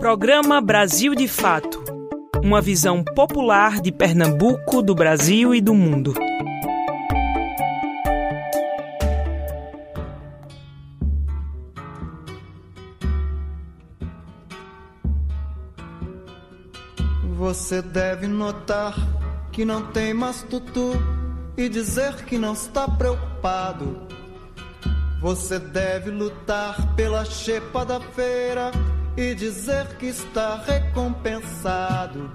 Programa Brasil de Fato Uma visão popular de Pernambuco, do Brasil e do mundo. Você deve notar que não tem mais tutu e dizer que não está preocupado. Você deve lutar pela chepa da feira e dizer que está recompensado.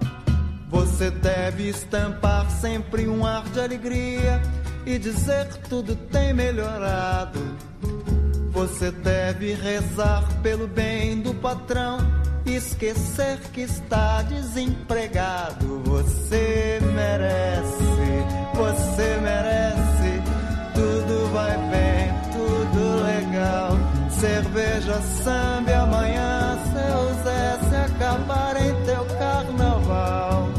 Você deve estampar sempre um ar de alegria e dizer que tudo tem melhorado. Você deve rezar pelo bem do patrão e esquecer que está desempregado. Você merece, você merece. Tudo vai bem, tudo legal. Cerveja, samba amanhã, seu Zé, se acabar em teu carnaval.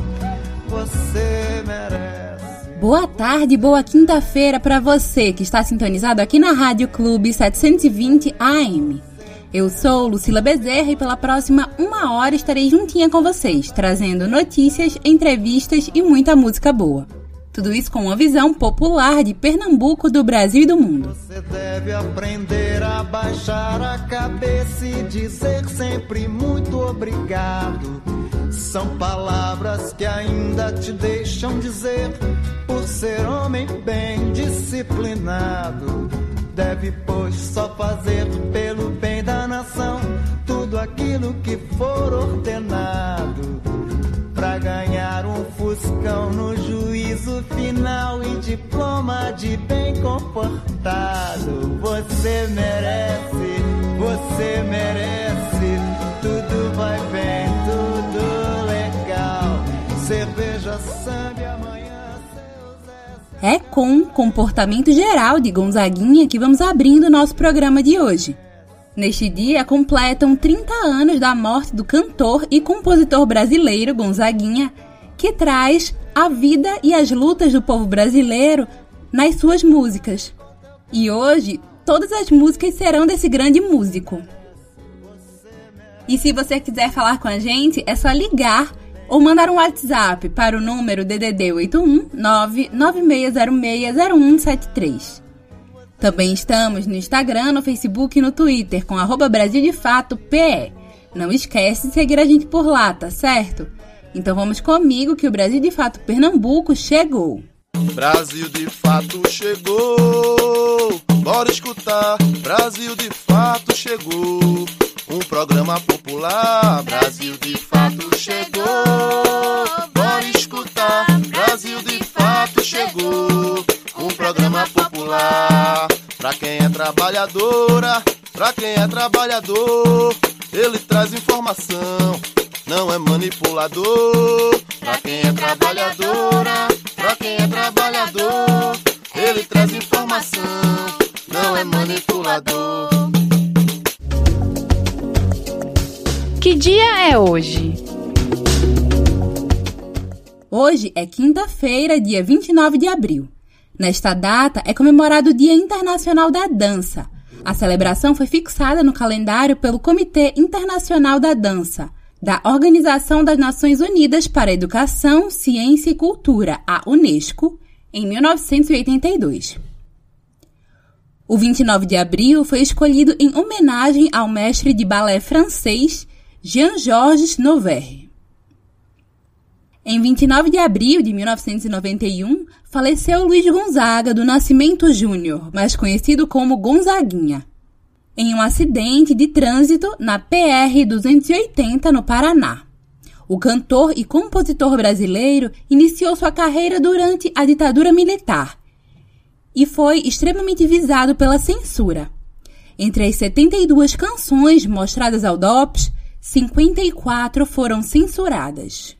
Você merece. Boa tarde, boa quinta-feira para você que está sintonizado aqui na Rádio Clube 720 AM. Eu sou Lucila Bezerra e pela próxima uma hora estarei juntinha com vocês, trazendo notícias, entrevistas e muita música boa. Tudo isso com uma visão popular de Pernambuco, do Brasil e do mundo. Você deve aprender a baixar a cabeça e dizer sempre muito obrigado. São palavras que ainda te deixam dizer por ser homem bem disciplinado. Deve, pois, só fazer pelo bem da nação tudo aquilo que for ordenado ganhar um fuscão no juízo final e diploma de bem comportado. Você merece, você merece, tudo vai bem, tudo legal. Cerveja, samba amanhã. É com comportamento geral de Gonzaguinha que vamos abrindo o nosso programa de hoje. Neste dia completam 30 anos da morte do cantor e compositor brasileiro Gonzaguinha, que traz a vida e as lutas do povo brasileiro nas suas músicas. E hoje, todas as músicas serão desse grande músico. E se você quiser falar com a gente, é só ligar ou mandar um WhatsApp para o número DDD 81 996060173. Também estamos no Instagram, no Facebook e no Twitter com arroba Brasil de Fato PE. Não esquece de seguir a gente por lá, tá certo? Então vamos comigo que o Brasil de Fato Pernambuco chegou. Brasil de Fato chegou, bora escutar. Brasil de Fato chegou, um programa popular. Brasil de Fato chegou, bora escutar. Brasil de Fato chegou. Pra quem é trabalhadora, pra quem é trabalhador, ele traz informação, não é manipulador. Pra quem é trabalhadora, pra quem é trabalhador, ele traz informação, não é manipulador. Que dia é hoje? Hoje é quinta-feira, dia 29 de abril. Nesta data é comemorado o Dia Internacional da Dança. A celebração foi fixada no calendário pelo Comitê Internacional da Dança, da Organização das Nações Unidas para a Educação, Ciência e Cultura, a Unesco, em 1982. O 29 de abril foi escolhido em homenagem ao mestre de balé francês Jean-Georges Noverre. Em 29 de abril de 1991, faleceu Luiz Gonzaga do Nascimento Júnior, mais conhecido como Gonzaguinha, em um acidente de trânsito na PR 280 no Paraná. O cantor e compositor brasileiro iniciou sua carreira durante a ditadura militar e foi extremamente visado pela censura. Entre as 72 canções mostradas ao DOPS, 54 foram censuradas.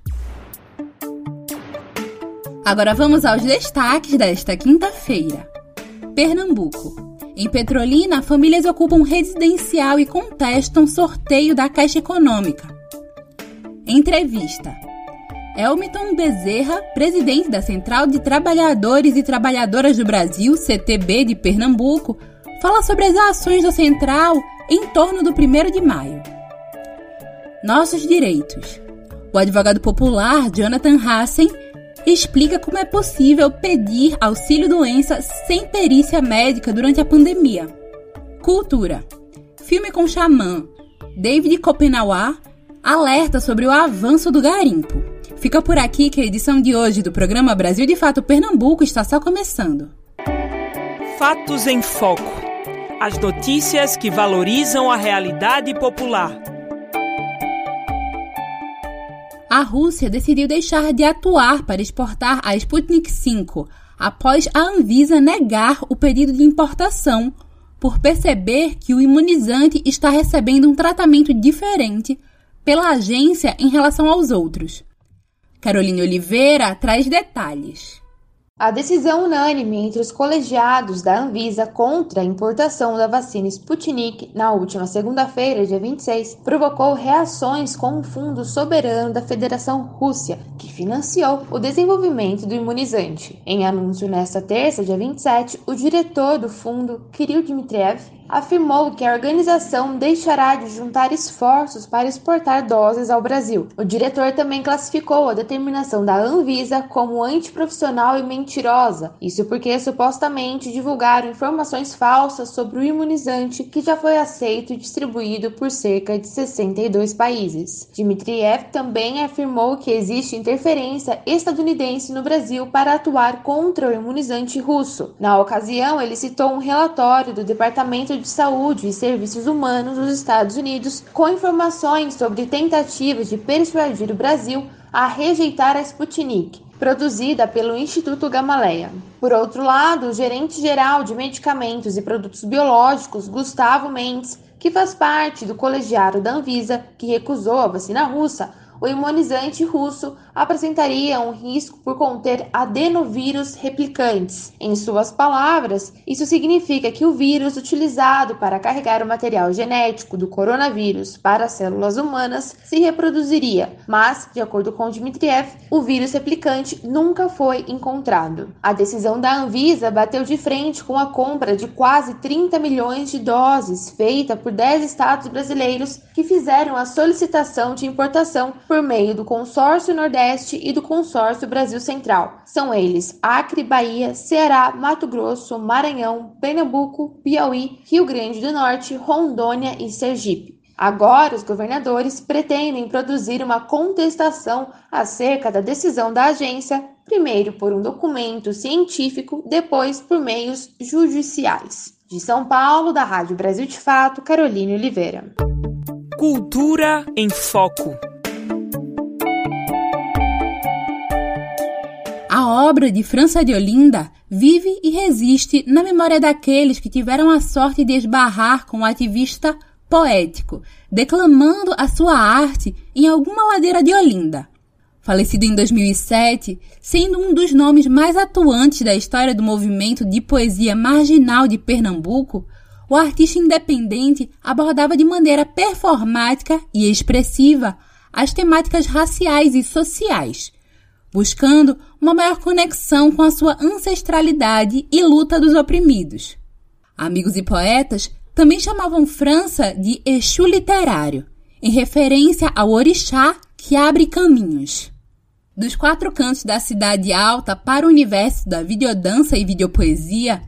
Agora vamos aos destaques desta quinta-feira. Pernambuco. Em Petrolina, famílias ocupam residencial e contestam sorteio da Caixa Econômica. Entrevista. Elmiton Bezerra, presidente da Central de Trabalhadores e Trabalhadoras do Brasil, CTB de Pernambuco, fala sobre as ações da Central em torno do 1 de maio. Nossos Direitos. O advogado popular Jonathan Hassen explica como é possível pedir auxílio-doença sem perícia médica durante a pandemia. Cultura. Filme com xamã. David Kopenawa alerta sobre o avanço do garimpo. Fica por aqui que a edição de hoje do programa Brasil de Fato Pernambuco está só começando. Fatos em Foco. As notícias que valorizam a realidade popular. A Rússia decidiu deixar de atuar para exportar a Sputnik V após a Anvisa negar o pedido de importação por perceber que o imunizante está recebendo um tratamento diferente pela agência em relação aos outros. Caroline Oliveira traz detalhes. A decisão unânime entre os colegiados da Anvisa contra a importação da vacina Sputnik na última segunda-feira, dia 26, provocou reações com o Fundo Soberano da Federação Rússia, que financiou o desenvolvimento do imunizante. Em anúncio nesta terça, dia 27, o diretor do fundo, Kirill Dmitriev, afirmou que a organização deixará de juntar esforços para exportar doses ao Brasil. O diretor também classificou a determinação da Anvisa como antiprofissional e mentirosa, isso porque supostamente divulgaram informações falsas sobre o imunizante que já foi aceito e distribuído por cerca de 62 países. Dmitriev também afirmou que existe interferência estadunidense no Brasil para atuar contra o imunizante russo. Na ocasião, ele citou um relatório do Departamento de Saúde e Serviços Humanos dos Estados Unidos com informações sobre tentativas de persuadir o Brasil a rejeitar a Sputnik, produzida pelo Instituto Gamaleya. Por outro lado, o gerente-geral de medicamentos e produtos biológicos, Gustavo Mendes, que faz parte do colegiado da Anvisa, que recusou a vacina russa, o imunizante russo apresentaria um risco por conter adenovírus replicantes. Em suas palavras, isso significa que o vírus utilizado para carregar o material genético do coronavírus para células humanas se reproduziria, mas, de acordo com Dmitriev, o vírus replicante nunca foi encontrado. A decisão da Anvisa bateu de frente com a compra de quase 30 milhões de doses feita por 10 estados brasileiros que fizeram a solicitação de importação por meio do Consórcio Nordeste e do Consórcio Brasil Central. São eles Acre, Bahia, Ceará, Mato Grosso, Maranhão, Pernambuco, Piauí, Rio Grande do Norte, Rondônia e Sergipe. Agora, os governadores pretendem produzir uma contestação acerca da decisão da agência, primeiro por um documento científico, depois por meios judiciais. De São Paulo, da Rádio Brasil de Fato, Caroline Oliveira. Cultura em Foco. A obra de França de Olinda vive e resiste na memória daqueles que tiveram a sorte de esbarrar com o ativista poético, declamando a sua arte em alguma ladeira de Olinda. Falecido em 2007, sendo um dos nomes mais atuantes da história do movimento de poesia marginal de Pernambuco, o artista independente abordava de maneira performática e expressiva as temáticas raciais e sociais, buscando uma maior conexão com a sua ancestralidade e luta dos oprimidos. Amigos e poetas também chamavam França de Exu literário, em referência ao orixá que abre caminhos. Dos quatro cantos da cidade alta para o universo da videodança e videopoesia,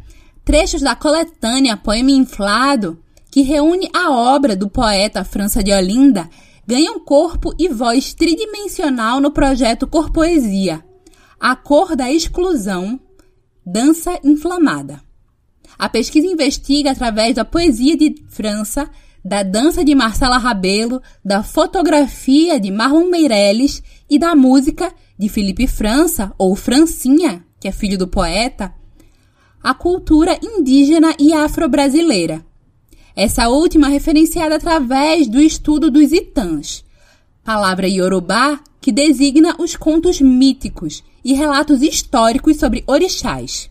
trechos da coletânea Poema Inflado, que reúne a obra do poeta França de Olinda, ganham corpo e voz tridimensional no projeto Corpoesia, a cor da exclusão, dança inflamada. A pesquisa investiga através da poesia de França, da dança de Marcela Rabelo, da fotografia de Marlon Meirelles e da música de Felipe França, ou Francinha, que é filho do poeta, a cultura indígena e afro-brasileira, essa última referenciada através do estudo dos itãs, palavra iorubá que designa os contos míticos e relatos históricos sobre orixás.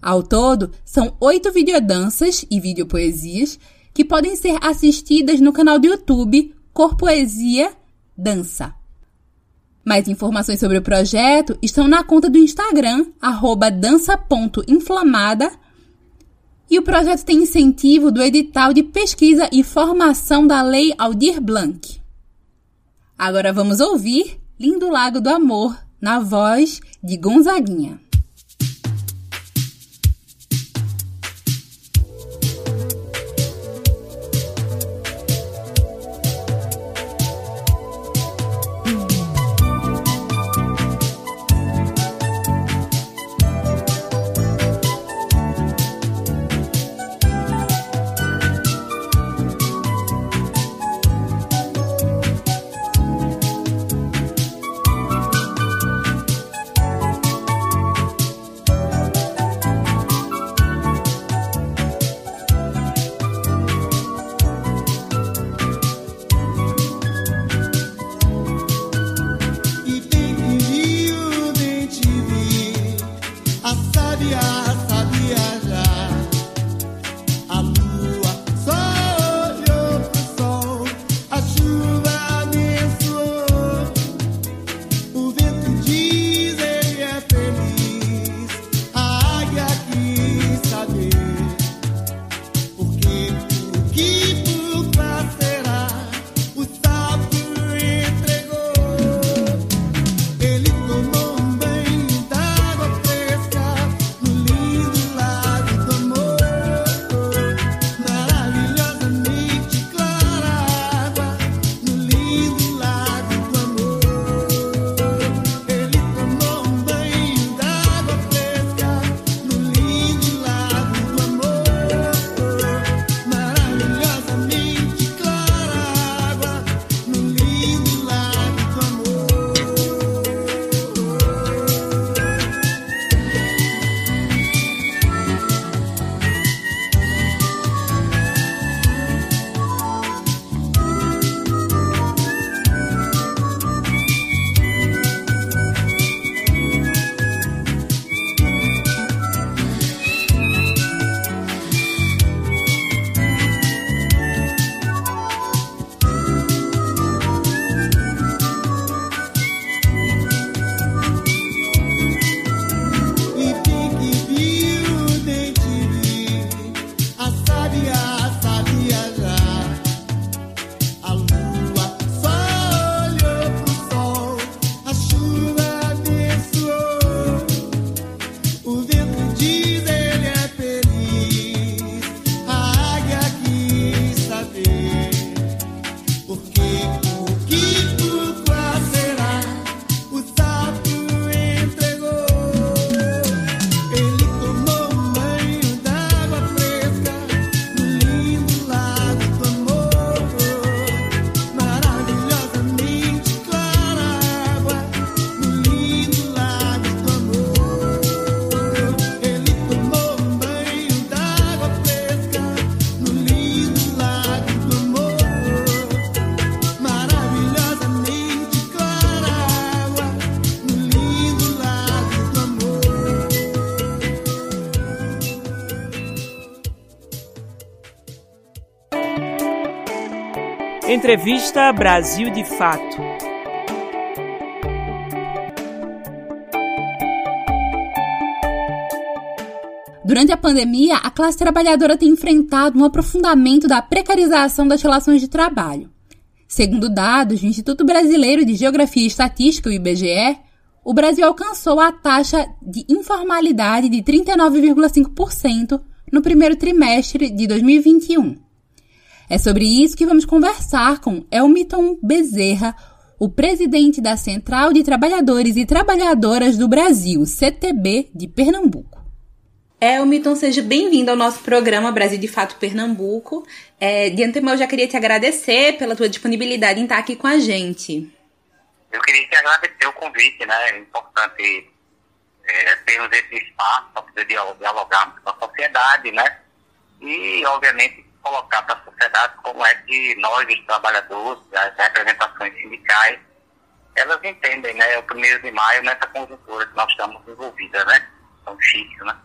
Ao todo, são oito videodanças e videopoesias que podem ser assistidas no canal do YouTube Corpoesia Dança. Mais informações sobre o projeto estão na conta do Instagram, dança.inflamada, e o projeto tem incentivo do edital de pesquisa e formação da Lei Aldir Blanc. Agora vamos ouvir Lindo Lago do Amor, na voz de Gonzaguinha. Entrevista Brasil de Fato. Durante a pandemia, a classe trabalhadora tem enfrentado um aprofundamento da precarização das relações de trabalho. Segundo dados do Instituto Brasileiro de Geografia e Estatística, o IBGE, o Brasil alcançou a taxa de informalidade de 39,5% no primeiro trimestre de 2021. É sobre isso que vamos conversar com Elmiton Bezerra, o presidente da Central de Trabalhadores e Trabalhadoras do Brasil, CTB, de Pernambuco. Elmiton, seja bem-vindo ao nosso programa Brasil de Fato Pernambuco. É, de antemão, eu já queria te agradecer pela tua disponibilidade em estar aqui com a gente. Eu queria te agradecer o convite, né? É importante é, termos esse espaço para poder dialogar com a sociedade, né? E, obviamente, colocar para a sociedade como é que nós, os trabalhadores, as representações sindicais, elas entendem, né, o primeiro de maio nessa conjuntura que nós estamos envolvidas, né? Tão difícil, né?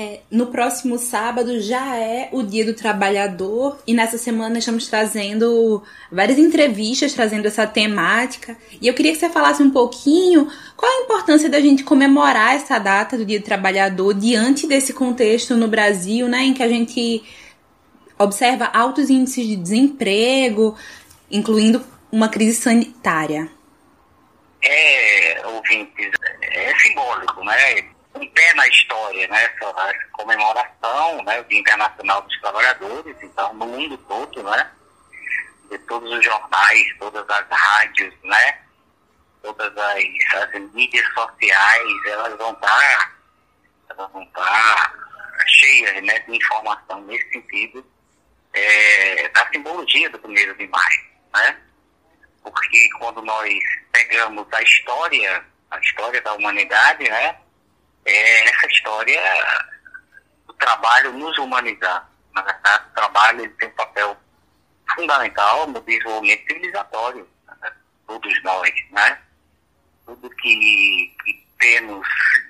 É, no próximo sábado já é o Dia do Trabalhador e nessa semana estamos trazendo várias entrevistas trazendo essa temática. E eu queria que você falasse um pouquinho qual a importância da gente comemorar essa data do Dia do Trabalhador diante desse contexto no Brasil, né, em que a gente observa altos índices de desemprego, incluindo uma crise sanitária? É, ouvintes, é simbólico, né? Um pé na história, né? Essa, essa comemoração, né? O Dia Internacional dos Trabalhadores, então, no mundo todo, né? De todos os jornais, todas as rádios, né? Todas as, as mídias sociais, elas vão estar, elas vão estar cheias né, de informação nesse sentido é, da simbologia do primeiro de maio, né? Porque quando nós pegamos a história, a história da humanidade, né? É essa história do trabalho nos humanizar. Na verdade, o trabalho ele tem um papel fundamental no desenvolvimento civilizatório. Né? Todos nós, né? Tudo que, que temos,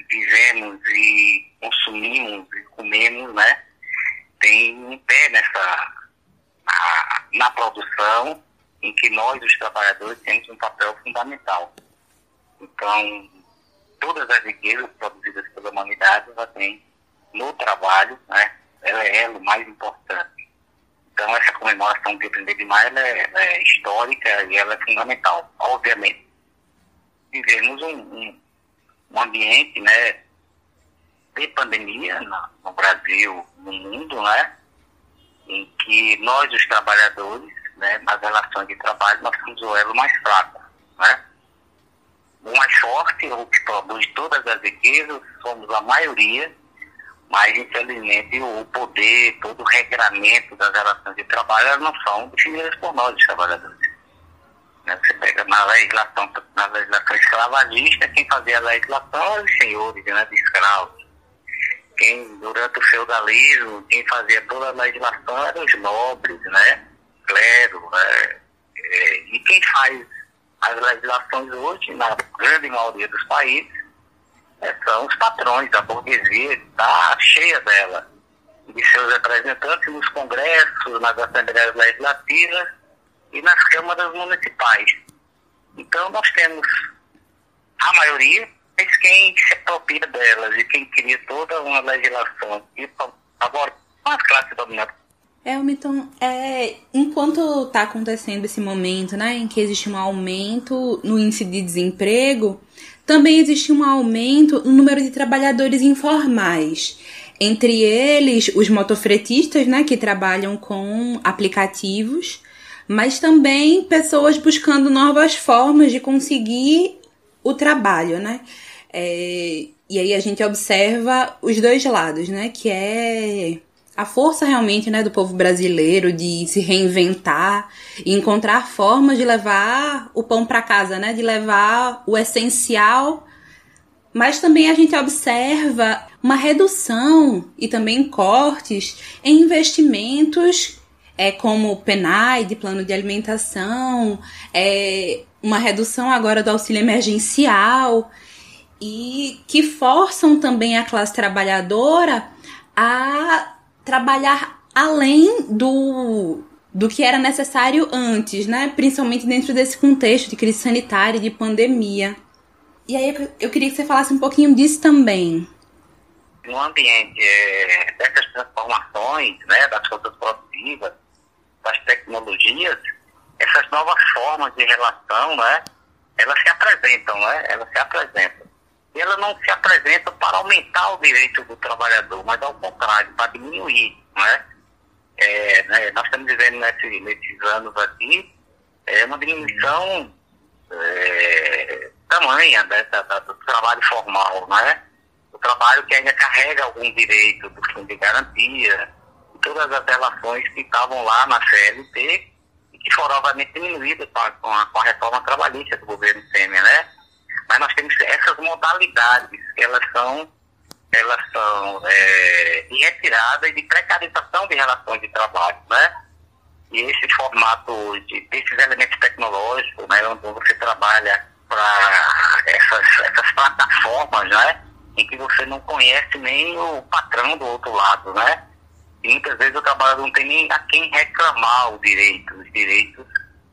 vivemos e consumimos e comemos, né? Tem um pé nessa, na, na produção em que nós, os trabalhadores, temos um papel fundamental. Então, todas as riquezas produzidas pela humanidade, ela tem no trabalho, né, ela é o mais importante. Então, essa comemoração do 1 de maio ela é, ela é, histórica e ela é fundamental, obviamente. Vivemos um, um, um ambiente né, de pandemia no, no Brasil, no mundo, né, em que nós, os trabalhadores, né, nas relações de trabalho, nós somos o elo mais fraco. Né? O mais forte, o que produz todas as riquezas, somos a maioria, mas infelizmente o poder, todo o regramento das relações de trabalho elas não são definidas por nós, os trabalhadores. Né? Você pega na legislação, na legislação escravagista, quem fazia a legislação eram os senhores né, de escravos. Quem, durante o feudalismo, quem fazia toda a legislação eram os nobres, né? clero, né? É, e quem faz as legislações hoje, na grande maioria dos países, é, são os patrões, a burguesia está cheia dela, de seus representantes nos congressos, nas assembleias legislativas e nas câmaras municipais. Então nós temos a maioria, mas quem se apropria delas e quem cria toda uma legislação. E, agora, as classes dominantes Elmiton, é, enquanto está acontecendo esse momento, né, em que existe um aumento no índice de desemprego, também existe um aumento no número de trabalhadores informais. Entre eles, os motofretistas, né, que trabalham com aplicativos, mas também pessoas buscando novas formas de conseguir o trabalho, né? É, e aí a gente observa os dois lados, né? Que é a força realmente né, do povo brasileiro de se reinventar e encontrar formas de levar o pão para casa, né, de levar o essencial. Mas também a gente observa uma redução e também cortes em investimentos é, como PENAI, de plano de alimentação, é, uma redução agora do auxílio emergencial e que forçam também a classe trabalhadora a trabalhar além do, do que era necessário antes, né? Principalmente dentro desse contexto de crise sanitária de pandemia. E aí eu queria que você falasse um pouquinho disso também. No ambiente é, dessas transformações, né, das forças produtivas, das tecnologias, essas novas formas de relação, né, elas se apresentam, né, elas se apresentam ela não se apresenta para aumentar o direito do trabalhador, mas ao contrário, para diminuir. Né? É, né, nós estamos vivendo nesse, nesses anos aqui é, uma diminuição é, tamanha né, da, da, do trabalho formal, né? o trabalho que ainda carrega algum direito do fundo de garantia, todas as relações que estavam lá na CLT e que foram obviamente diminuídas com a, com a, reforma trabalhista do governo Temer, né? Mas nós temos essas modalidades, elas são, elas são é, de retirada e de precarização de relações de trabalho, né? E esse formato de, desses elementos tecnológicos, né, onde você trabalha para essas, essas plataformas, né? Em que você não conhece nem o patrão do outro lado, né? E muitas vezes o trabalhador não tem nem a quem reclamar o direito, os direitos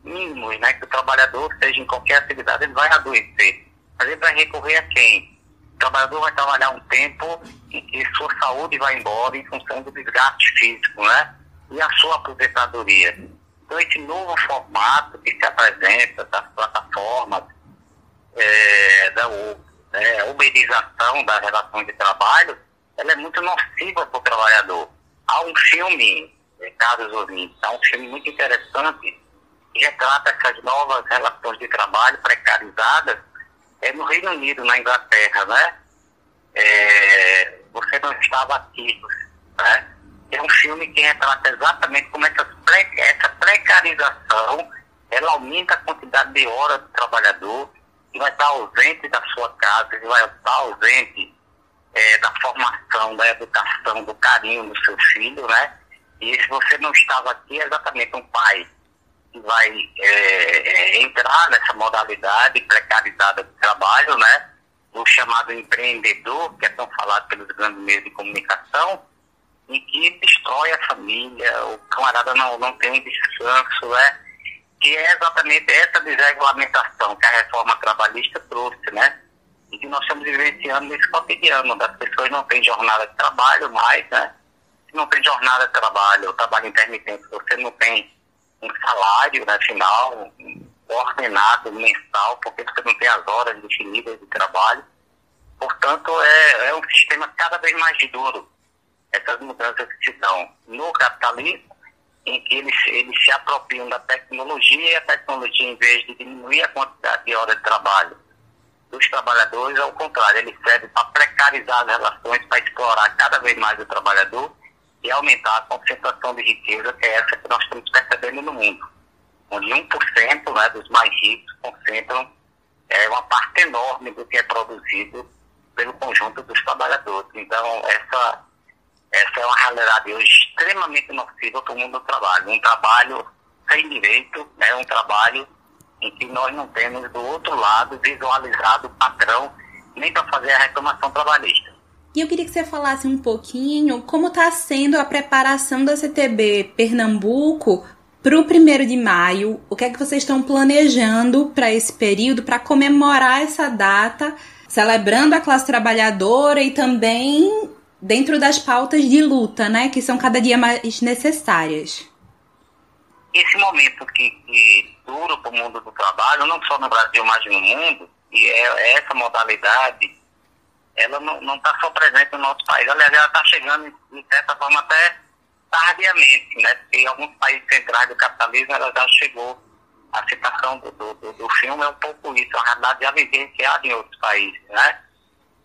mínimos, né? Que o trabalhador, seja em qualquer atividade, ele vai adoecer. Mas ele vai recorrer a quem? O trabalhador vai trabalhar um tempo em que sua saúde vai embora em função do desgaste físico, né? E a sua aposentadoria. Então, esse novo formato que se apresenta das plataformas, é, da é, uberização das relações de trabalho, ela é muito nociva para o trabalhador. Há um filme, caros ouvintes, há um filme muito interessante que retrata essas novas relações de trabalho precarizadas é no Reino Unido, na Inglaterra, né? É, você não estava ativo, né? É um filme que retrata exatamente como essa, essa precarização ela aumenta a quantidade de horas do trabalhador e vai estar ausente da sua casa, ele vai estar ausente é, da formação, da educação, do carinho do seu filho, né? E se você não estava aqui, é exatamente um pai que vai é, é, entrar nessa modalidade precarizada de trabalho, né? O chamado empreendedor, que é tão falado pelos grandes meios de comunicação, e que destrói a família, o camarada não, não tem descanso, né? Que é exatamente essa desregulamentação que a reforma trabalhista trouxe, né? E que nós estamos vivenciando nesse cotidiano, das pessoas não têm jornada de trabalho mais, né? Se não tem jornada de trabalho, o trabalho intermitente, você não tem um salário né, final, ordenado, mensal, porque você não tem as horas definidas de trabalho. Portanto, é, é um sistema cada vez mais duro essas mudanças que se dão no capitalismo, em que eles, eles se apropriam da tecnologia e a tecnologia, em vez de diminuir a quantidade de horas de trabalho dos trabalhadores, ao contrário, ele serve para precarizar as relações, para explorar cada vez mais o trabalhador e aumentar a concentração de riqueza, que é essa que nós estamos percebendo no mundo, onde 1% né, dos mais ricos concentram é, uma parte enorme do que é produzido pelo conjunto dos trabalhadores. Então, essa essa é uma realidade hoje extremamente nociva para o mundo do trabalho. Um trabalho sem direito, né, um trabalho em que nós não temos do outro lado visualizado o patrão nem para fazer a reclamação trabalhista. E eu queria que você falasse um pouquinho como está sendo a preparação da CTB Pernambuco para o primeiro de maio. O que é que vocês estão planejando para esse período, para comemorar essa data, celebrando a classe trabalhadora e também dentro das pautas de luta, né, que são cada dia mais necessárias. Esse momento que, que dura para o mundo do trabalho, não só no Brasil, mas no mundo, e é, é essa modalidade, ela não está só presente no nosso país, aliás, ela está chegando, de certa forma, até tardiamente, né, porque em alguns países centrais do capitalismo ela já chegou. A citação do, do, do filme é um pouco isso, a realidade já vivenciada em outros países, né?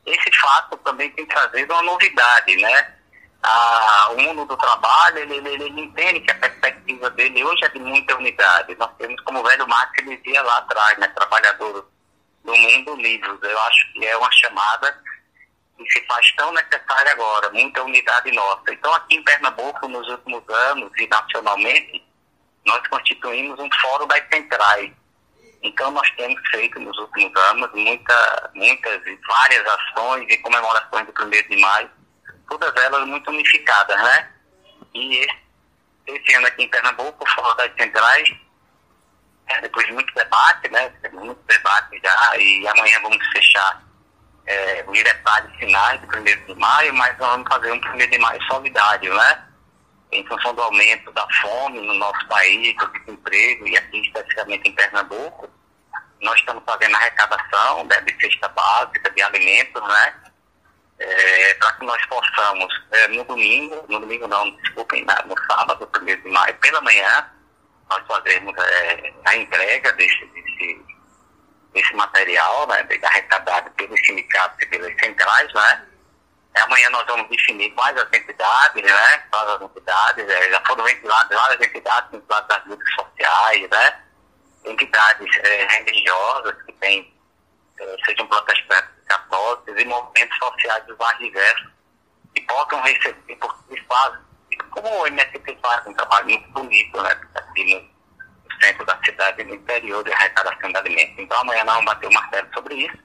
esse fato também tem trazido uma novidade, né? Ah, o mundo do trabalho, ele, ele, ele, entende que a perspectiva dele hoje é de muita unidade. Nós temos, como o velho Marx dizia lá atrás, né, trabalhador do mundo livre. Eu acho que é uma chamada que se faz tão necessária agora, muita unidade nossa. Então, aqui em Pernambuco, nos últimos anos e nacionalmente, nós constituímos um fórum das centrais, então, nós temos feito nos últimos anos muita, muitas e várias ações e comemorações do 1 de maio, todas elas muito unificadas, né? E esse, esse ano aqui em Pernambuco, fora das centrais, é, depois de muito debate, né? Muito debate já, e amanhã vamos fechar é, os detalhes finais do 1 de maio, mas vamos fazer um 1 de maio solidário, né? Em função do aumento da fome no nosso país, do desemprego, e aqui especificamente em Pernambuco, nós estamos fazendo arrecadação né, de cesta básica, de alimentos, né? É, para que nós possamos, é, no domingo, no domingo não, desculpem, no sábado, primeiro de maio, pela manhã, nós fazemos é, a entrega desse, desse, desse material, né, arrecadado pelos sindicatos e pelas centrais, né? Amanhã nós vamos definir quais as entidades, né? Quais as entidades, é, já foram ventiladas várias entidades vinculadas das lutas sociais, né? entidades é, religiosas que têm, é, sejam protestantes, católicos e movimentos sociais dos mais diversos, que possam receber, porque fazem, como o MSP faz um trabalho muito bonito, né, no centro da cidade, no interior de arrecadação de alimentos. Então amanhã nós vamos bater o martelo sobre isso.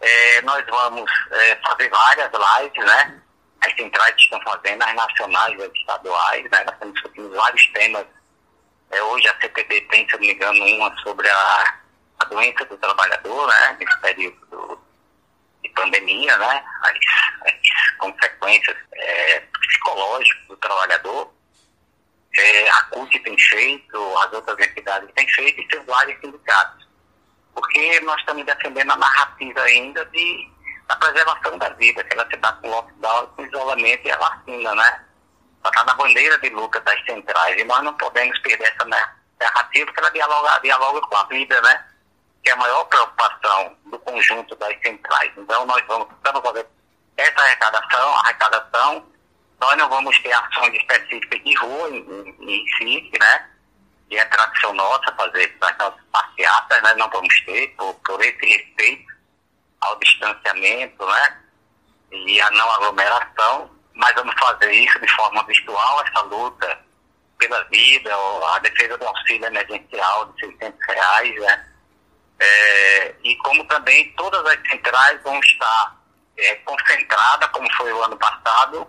É, nós vamos é, fazer várias lives, né? As centrais estão fazendo, as nacionais, as estaduais, né? Nós estamos discutindo vários temas é, hoje a CPD tem, se eu não me engano, uma sobre a, a doença do trabalhador, né, nesse período do, de pandemia, né, as, as consequências é, psicológicas do trabalhador. É, a CUT tem feito, as outras entidades têm feito e seus vários sindicatos. Porque nós estamos defendendo a narrativa ainda de, da preservação da vida, que ela se dá com lockdown, com isolamento e a vacina, né? Ela está na bandeira de luta das centrais e nós não podemos perder essa narrativa porque ela dialoga, dialoga com a vida, né? Que é a maior preocupação do conjunto das centrais. Então nós vamos, estamos fazendo essa arrecadação, arrecadação nós não vamos ter ações específicas de rua em, em, em si, né? Que é tradição nossa fazer as nossas passeatas, né? Não vamos ter, por, por esse respeito ao distanciamento, né? E a não aglomeração, mas vamos fazer isso de forma virtual, essa luta pela vida, a defesa do auxílio emergencial de 600 reais, né? É, e como também todas as centrais vão estar é, concentradas, como foi o ano passado,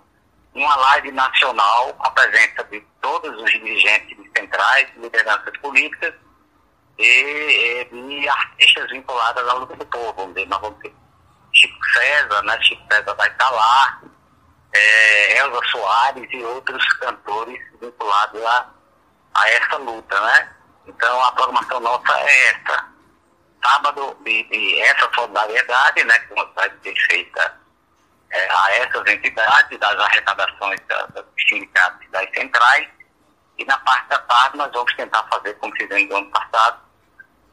uma live nacional com a presença de todos os dirigentes centrais, lideranças políticas e, e artistas vinculados à luta do povo. Vamos nós vamos ter Chico César, né? Chico César vai estar lá, é, Elza Soares e outros cantores vinculados a, a essa luta, né? Então a programação nossa é essa. Sábado, de, de essa solidariedade, né, que vai ser feita é, a essas entidades, das arrecadações da, dos sindicatos e das centrais. E na parte da tarde nós vamos tentar fazer, como fizemos no ano passado,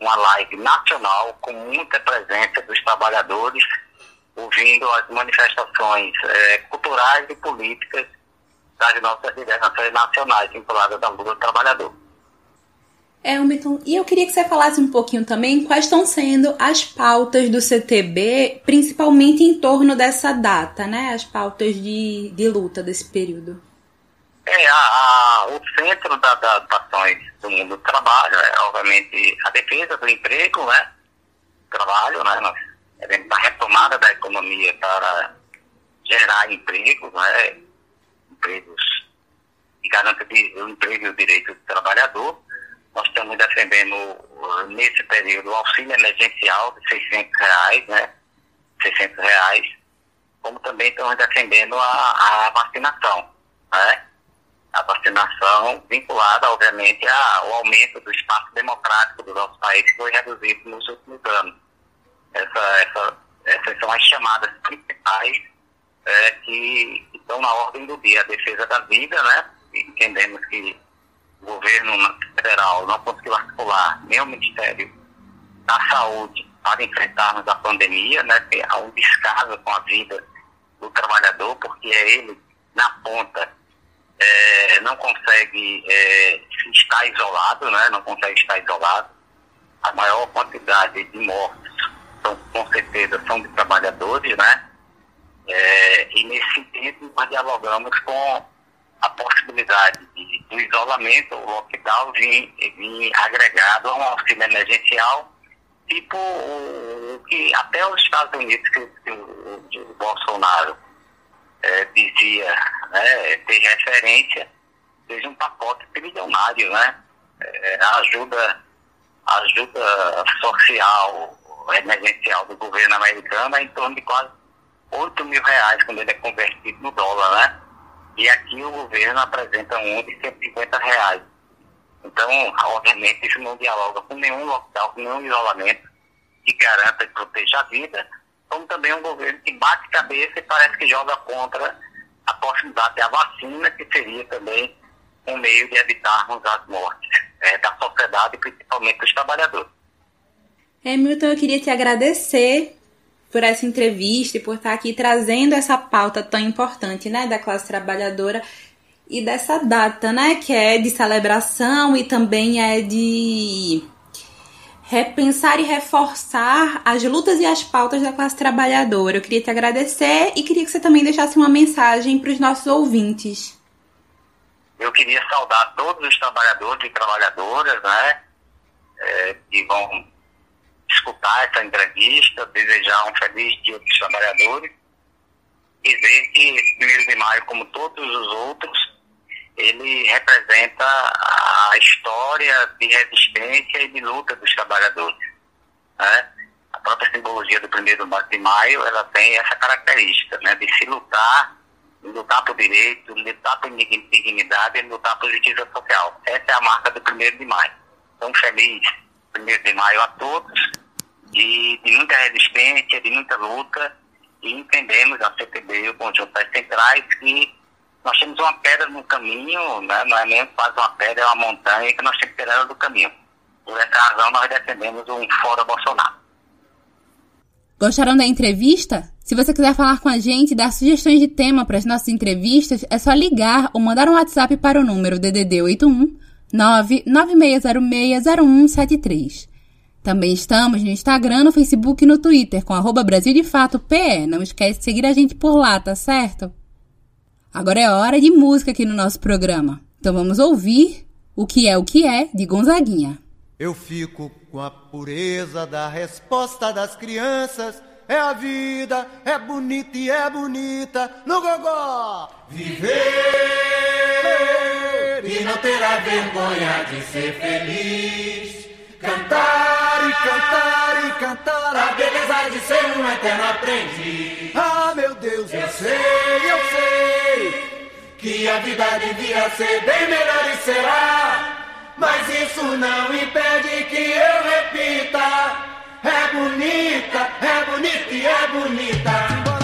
uma live nacional com muita presença dos trabalhadores, ouvindo as manifestações é, culturais e políticas das nossas lideranças nacionais vinculadas da luta do trabalhador. É, e eu queria que você falasse um pouquinho também quais estão sendo as pautas do CTB, principalmente em torno dessa data, né? As pautas de, de luta desse período. É, a, a, o centro das da, ações do mundo do trabalho é, obviamente, a defesa do emprego, né? Trabalho, né? Nós, a retomada da economia para gerar empregos, né? Empregos que garantem o emprego e o direito do trabalhador nós estamos defendendo, nesse período, o auxílio emergencial de 600 reais, né? 600 reais, como também estamos defendendo a, a vacinação, né? A vacinação vinculada, obviamente, ao aumento do espaço democrático do nosso país, que foi reduzido nos últimos anos. Essa, essa, essas são as chamadas principais é, que estão na ordem do dia. A defesa da vida, né? Entendemos que o governo federal não conseguiu articular nem o Ministério da Saúde para enfrentarmos a pandemia, né, há um descaso com a vida do trabalhador, porque é ele, na ponta, é, não consegue é, estar isolado, né, não consegue estar isolado. A maior quantidade de mortes, são, com certeza, são de trabalhadores, né? É, e nesse sentido, nós dialogamos com a possibilidade de, do isolamento, o lockdown, vir, vir agregado a um auxílio emergencial, tipo o que até os Estados Unidos, que, que o, o Bolsonaro é, dizia né, ter referência, seja um pacote trilionário, né? É, ajuda, ajuda social emergencial do governo americano é em torno de quase 8 mil reais quando ele é convertido no dólar, né? E aqui o governo apresenta um de 150 reais. Então, obviamente, isso não dialoga com nenhum lockdown, com nenhum isolamento que garanta e proteja a vida, como também um governo que bate cabeça e parece que joga contra a possibilidade da vacina, que seria também um meio de evitarmos as mortes é, da sociedade, principalmente dos trabalhadores. Hamilton, eu queria te agradecer por essa entrevista e por estar aqui trazendo essa pauta tão importante, né, da classe trabalhadora e dessa data, né, que é de celebração e também é de repensar e reforçar as lutas e as pautas da classe trabalhadora. Eu queria te agradecer e queria que você também deixasse uma mensagem para os nossos ouvintes. Eu queria saudar todos os trabalhadores e trabalhadoras, né, é, que vão escutar essa entrevista, desejar um feliz dia dos trabalhadores e ver que 1 de maio, como todos os outros, ele representa a história de resistência e de luta dos trabalhadores. Né? A própria simbologia do 1 de maio ela tem essa característica né, de se lutar lutar por direito, lutar por dignidade e lutar por justiça social. Essa é a marca do 1 de maio. Então, feliz 1 de maio a todos, de, de muita resistência, de muita luta, e entendemos a CTB e o conjunto das centrais que nós temos uma pedra no caminho, né? não é nem quase uma pedra, é uma montanha que nós temos ela do caminho. Por essa razão, nós defendemos um Fora Bolsonaro. Gostaram da entrevista? Se você quiser falar com a gente e dar sugestões de tema para as nossas entrevistas, é só ligar ou mandar um WhatsApp para o número DDD 81 996060173. Também estamos no Instagram, no Facebook e no Twitter com arroba PE. Não esquece de seguir a gente por lá, tá certo? Agora é hora de música aqui no nosso programa. Então vamos ouvir O que é o que é de Gonzaguinha. Eu fico com a pureza da resposta das crianças. É a vida, é bonita e é bonita no gogó. Viver e não terá vergonha de ser feliz. Cantar e cantar e cantar a beleza de ser um eterno aprendiz. Ah, meu Deus, eu sei, eu sei que a vida devia ser bem melhor e será. Mas isso não impede que eu repita. É bonita, é bonita e é bonita.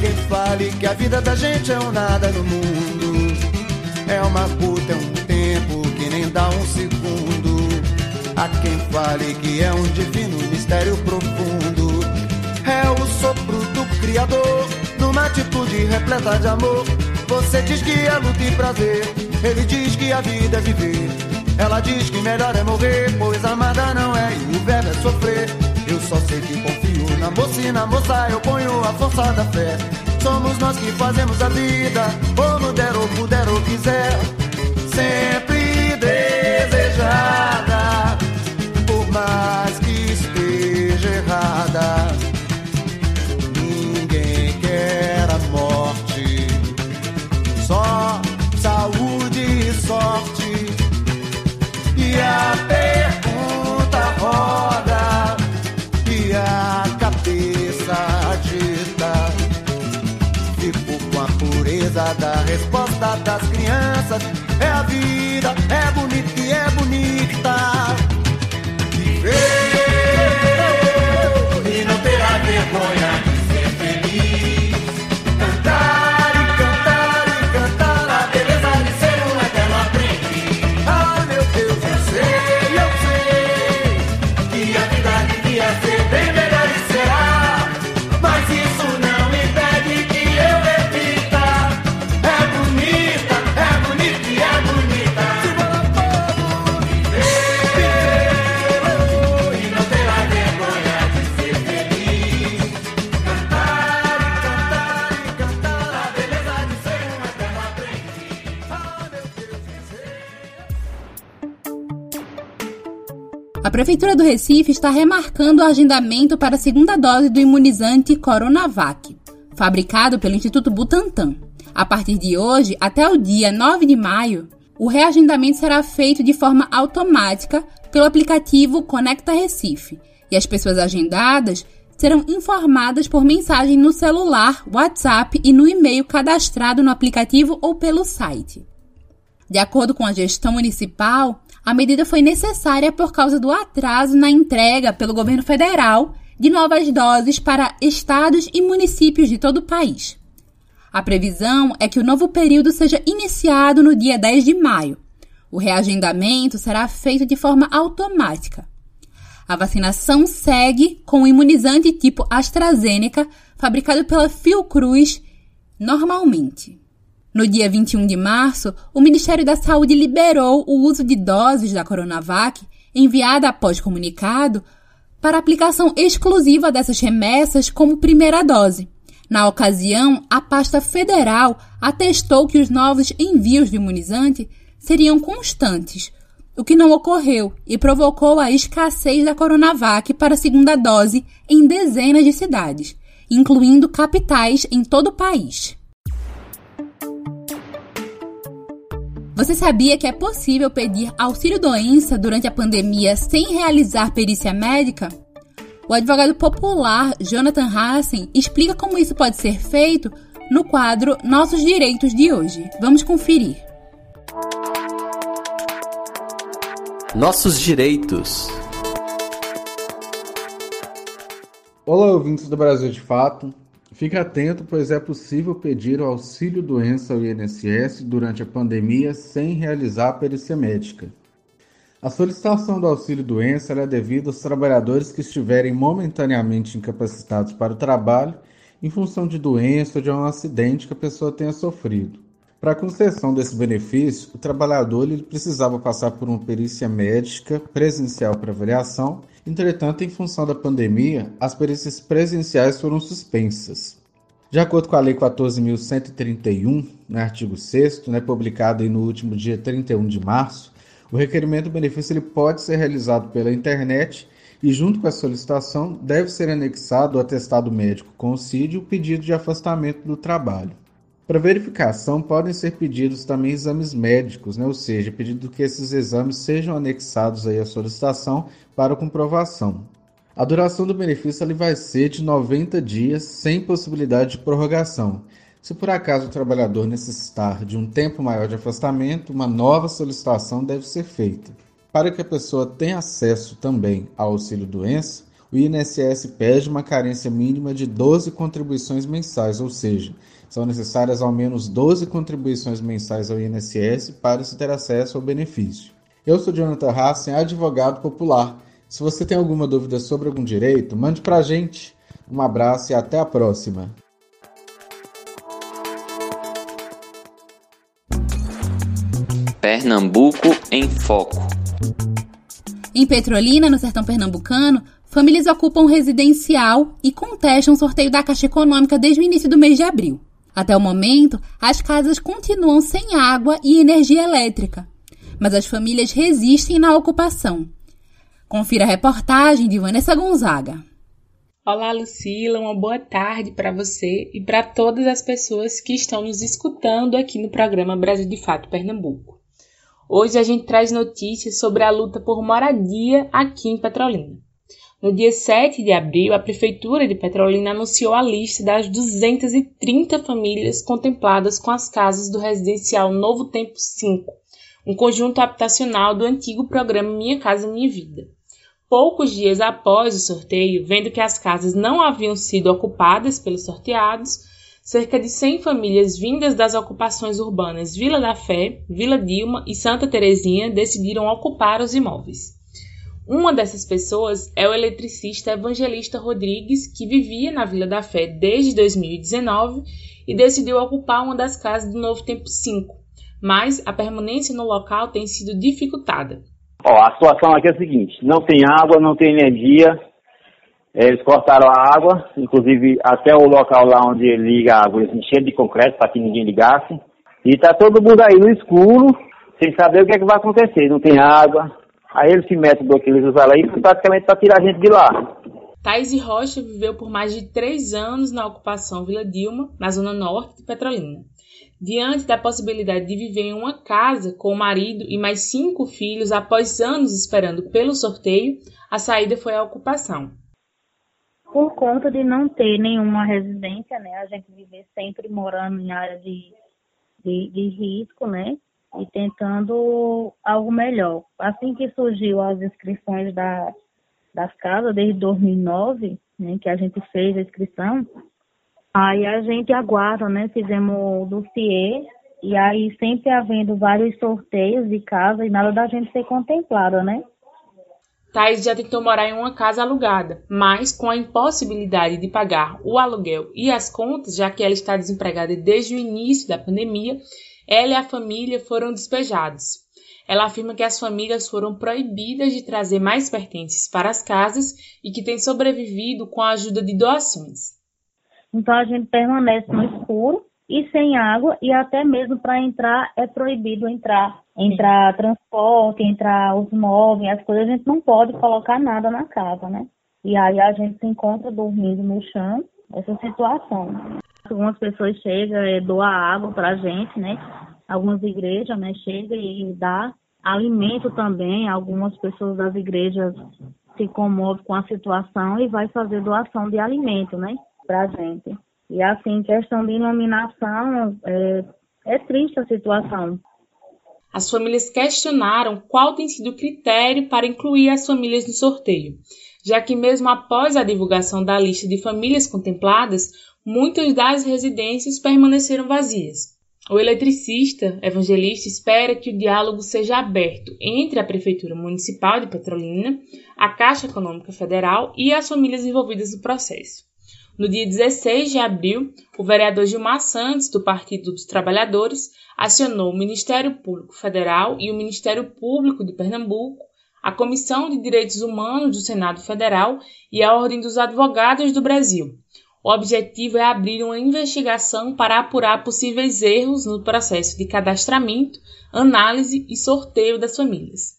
Quem fale que a vida da gente é um nada no mundo. É uma puta, é um tempo que nem dá um segundo. Há quem fale que é um divino mistério profundo. É o sopro do Criador, numa atitude repleta de amor. Você diz que é luta e prazer, ele diz que a vida é viver. Ela diz que melhor é morrer, pois amada não é e o verbo é sofrer. Eu só sei que confio na moça e na moça eu ponho a força da fé. Somos nós que fazemos a vida, como der ou puder ou quiser. Sempre desejada, Prefeitura do Recife está remarcando o agendamento para a segunda dose do imunizante Coronavac, fabricado pelo Instituto Butantan. A partir de hoje, até o dia 9 de maio, o reagendamento será feito de forma automática pelo aplicativo Conecta Recife, e as pessoas agendadas serão informadas por mensagem no celular, WhatsApp e no e-mail cadastrado no aplicativo ou pelo site. De acordo com a gestão municipal, a medida foi necessária por causa do atraso na entrega pelo governo federal de novas doses para estados e municípios de todo o país. A previsão é que o novo período seja iniciado no dia 10 de maio. O reagendamento será feito de forma automática. A vacinação segue com o imunizante tipo AstraZeneca, fabricado pela Fiocruz, normalmente. No dia 21 de março, o Ministério da Saúde liberou o uso de doses da Coronavac, enviada após comunicado, para aplicação exclusiva dessas remessas como primeira dose. Na ocasião, a pasta federal atestou que os novos envios de imunizante seriam constantes, o que não ocorreu e provocou a escassez da Coronavac para a segunda dose em dezenas de cidades, incluindo capitais em todo o país. Você sabia que é possível pedir auxílio-doença durante a pandemia sem realizar perícia médica? O advogado popular Jonathan Hassen explica como isso pode ser feito no quadro Nossos Direitos de hoje. Vamos conferir. Nossos direitos. Olá, ouvintes do Brasil de Fato. Fique atento, pois é possível pedir o auxílio doença ao INSS durante a pandemia sem realizar a perícia médica. A solicitação do auxílio doença é devida aos trabalhadores que estiverem momentaneamente incapacitados para o trabalho em função de doença ou de um acidente que a pessoa tenha sofrido. Para a concessão desse benefício, o trabalhador ele precisava passar por uma perícia médica presencial para avaliação. Entretanto, em função da pandemia, as perícias presenciais foram suspensas. De acordo com a Lei 14.131, no artigo 6, né, publicado no último dia 31 de março, o requerimento do benefício ele pode ser realizado pela internet e, junto com a solicitação, deve ser anexado o atestado médico com o CID o pedido de afastamento do trabalho. Para verificação, podem ser pedidos também exames médicos, né? ou seja, pedido que esses exames sejam anexados aí à solicitação para comprovação. A duração do benefício ele vai ser de 90 dias, sem possibilidade de prorrogação. Se por acaso o trabalhador necessitar de um tempo maior de afastamento, uma nova solicitação deve ser feita. Para que a pessoa tenha acesso também ao auxílio-doença, o INSS pede uma carência mínima de 12 contribuições mensais, ou seja, são necessárias ao menos 12 contribuições mensais ao INSS para se ter acesso ao benefício. Eu sou Jonathan Hassen, advogado popular. Se você tem alguma dúvida sobre algum direito, mande para a gente. Um abraço e até a próxima. Pernambuco em Foco. Em Petrolina, no sertão pernambucano, famílias ocupam residencial e contestam o sorteio da Caixa Econômica desde o início do mês de abril. Até o momento, as casas continuam sem água e energia elétrica, mas as famílias resistem na ocupação. Confira a reportagem de Vanessa Gonzaga. Olá, Lucila, uma boa tarde para você e para todas as pessoas que estão nos escutando aqui no programa Brasil de Fato Pernambuco. Hoje a gente traz notícias sobre a luta por moradia aqui em Petrolina. No dia 7 de abril, a Prefeitura de Petrolina anunciou a lista das 230 famílias contempladas com as casas do residencial Novo Tempo 5, um conjunto habitacional do antigo programa Minha Casa Minha Vida. Poucos dias após o sorteio, vendo que as casas não haviam sido ocupadas pelos sorteados, cerca de 100 famílias vindas das ocupações urbanas Vila da Fé, Vila Dilma e Santa Terezinha decidiram ocupar os imóveis. Uma dessas pessoas é o eletricista Evangelista Rodrigues, que vivia na Vila da Fé desde 2019 e decidiu ocupar uma das casas do Novo Tempo 5, mas a permanência no local tem sido dificultada. Ó, a situação aqui é a seguinte: não tem água, não tem energia. Eles cortaram a água, inclusive até o local lá onde liga a água, eles encheram de concreto para que ninguém ligasse. E está todo mundo aí no escuro, sem saber o que é que vai acontecer. Não tem água, Aí esse método que eles usaram aí foi praticamente para tirar a gente de lá. Thaís Rocha viveu por mais de três anos na ocupação Vila Dilma, na zona norte de Petrolina. Diante da possibilidade de viver em uma casa com o marido e mais cinco filhos após anos esperando pelo sorteio, a saída foi a ocupação. Por conta de não ter nenhuma residência, né, a gente viver sempre morando em área de, de, de risco, né, e tentando algo melhor. Assim que surgiu as inscrições da, das casas, desde 2009, né, que a gente fez a inscrição, Aí a gente aguarda, né? Fizemos o dossiê e aí sempre havendo vários sorteios de casa e nada da gente ser contemplada, né? Thais já tentou morar em uma casa alugada, mas com a impossibilidade de pagar o aluguel e as contas, já que ela está desempregada desde o início da pandemia, ela e a família foram despejados. Ela afirma que as famílias foram proibidas de trazer mais pertences para as casas e que tem sobrevivido com a ajuda de doações. Então a gente permanece no escuro e sem água e até mesmo para entrar é proibido entrar. Entrar transporte, entrar os móveis, as coisas, a gente não pode colocar nada na casa, né? E aí a gente se encontra dormindo no chão, essa situação. Algumas pessoas chegam e doam água para a gente, né? Algumas igrejas, né, chegam e dá alimento também. Algumas pessoas das igrejas se comovem com a situação e vai fazer doação de alimento, né, para a gente. E assim, questão de iluminação, é, é triste a situação. As famílias questionaram qual tem sido o critério para incluir as famílias no sorteio, já que, mesmo após a divulgação da lista de famílias contempladas, muitas das residências permaneceram vazias. O eletricista evangelista espera que o diálogo seja aberto entre a Prefeitura Municipal de Petrolina, a Caixa Econômica Federal e as famílias envolvidas no processo. No dia 16 de abril, o vereador Gilmar Santos, do Partido dos Trabalhadores, acionou o Ministério Público Federal e o Ministério Público de Pernambuco, a Comissão de Direitos Humanos do Senado Federal e a Ordem dos Advogados do Brasil. O objetivo é abrir uma investigação para apurar possíveis erros no processo de cadastramento, análise e sorteio das famílias.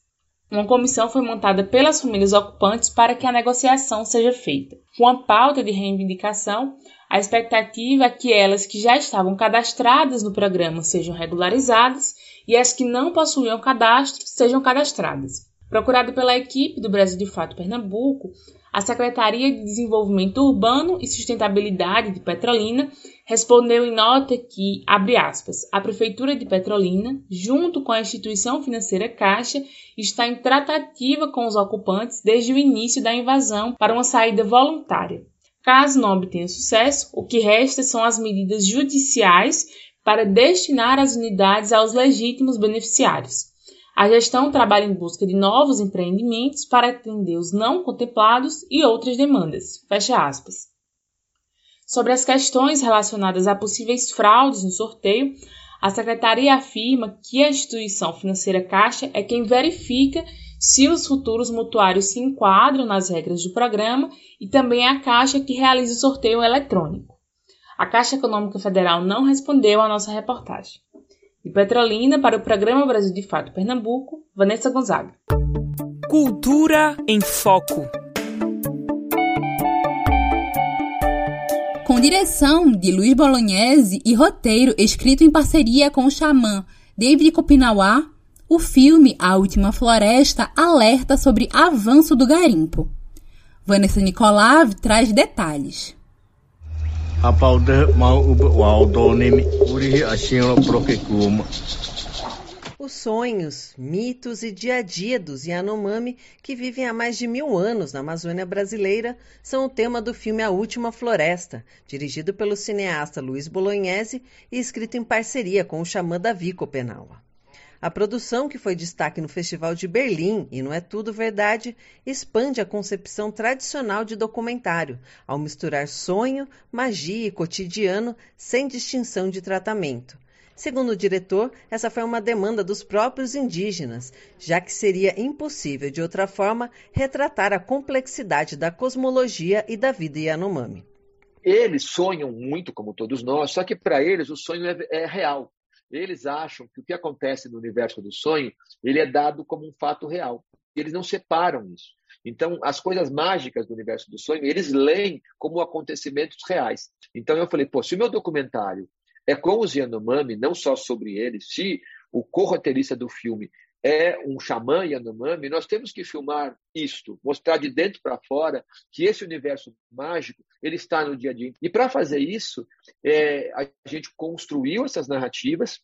Uma comissão foi montada pelas famílias ocupantes para que a negociação seja feita. Com a pauta de reivindicação, a expectativa é que elas que já estavam cadastradas no programa sejam regularizadas e as que não possuíam cadastro sejam cadastradas. Procurado pela equipe do Brasil de Fato Pernambuco, a Secretaria de Desenvolvimento Urbano e Sustentabilidade de Petrolina respondeu em nota que, abre aspas, a Prefeitura de Petrolina, junto com a instituição financeira Caixa, está em tratativa com os ocupantes desde o início da invasão para uma saída voluntária. Caso não obtenha sucesso, o que resta são as medidas judiciais para destinar as unidades aos legítimos beneficiários. A gestão trabalha em busca de novos empreendimentos para atender os não contemplados e outras demandas. Fecha aspas. Sobre as questões relacionadas a possíveis fraudes no sorteio, a secretaria afirma que a instituição financeira Caixa é quem verifica se os futuros mutuários se enquadram nas regras do programa e também é a Caixa que realiza o sorteio eletrônico. A Caixa Econômica Federal não respondeu à nossa reportagem. De Petrolina para o Programa Brasil de Fato Pernambuco, Vanessa Gonzaga. Cultura em Foco. Com direção de Luiz Bolognese e roteiro escrito em parceria com o xamã David Copinauá, o filme A Última Floresta alerta sobre avanço do garimpo. Vanessa Nicolav traz detalhes. Os sonhos, mitos e dia a dia dos Yanomami, que vivem há mais de mil anos na Amazônia brasileira, são o tema do filme A Última Floresta, dirigido pelo cineasta Luiz Bolognese e escrito em parceria com o xamã Davi Copenaua. A produção, que foi destaque no Festival de Berlim e não é tudo verdade, expande a concepção tradicional de documentário, ao misturar sonho, magia e cotidiano sem distinção de tratamento. Segundo o diretor, essa foi uma demanda dos próprios indígenas, já que seria impossível, de outra forma, retratar a complexidade da cosmologia e da vida Yanomami. Eles sonham muito, como todos nós, só que para eles o sonho é, é real eles acham que o que acontece no universo do sonho ele é dado como um fato real. Eles não separam isso. Então, as coisas mágicas do universo do sonho, eles leem como acontecimentos reais. Então, eu falei, pô, se o meu documentário é com os Yanomami, não só sobre eles, se o co-roteirista do filme é um xamã Yanomami, nós temos que filmar isto, mostrar de dentro para fora que esse universo mágico ele está no dia a dia. E para fazer isso, é, a gente construiu essas narrativas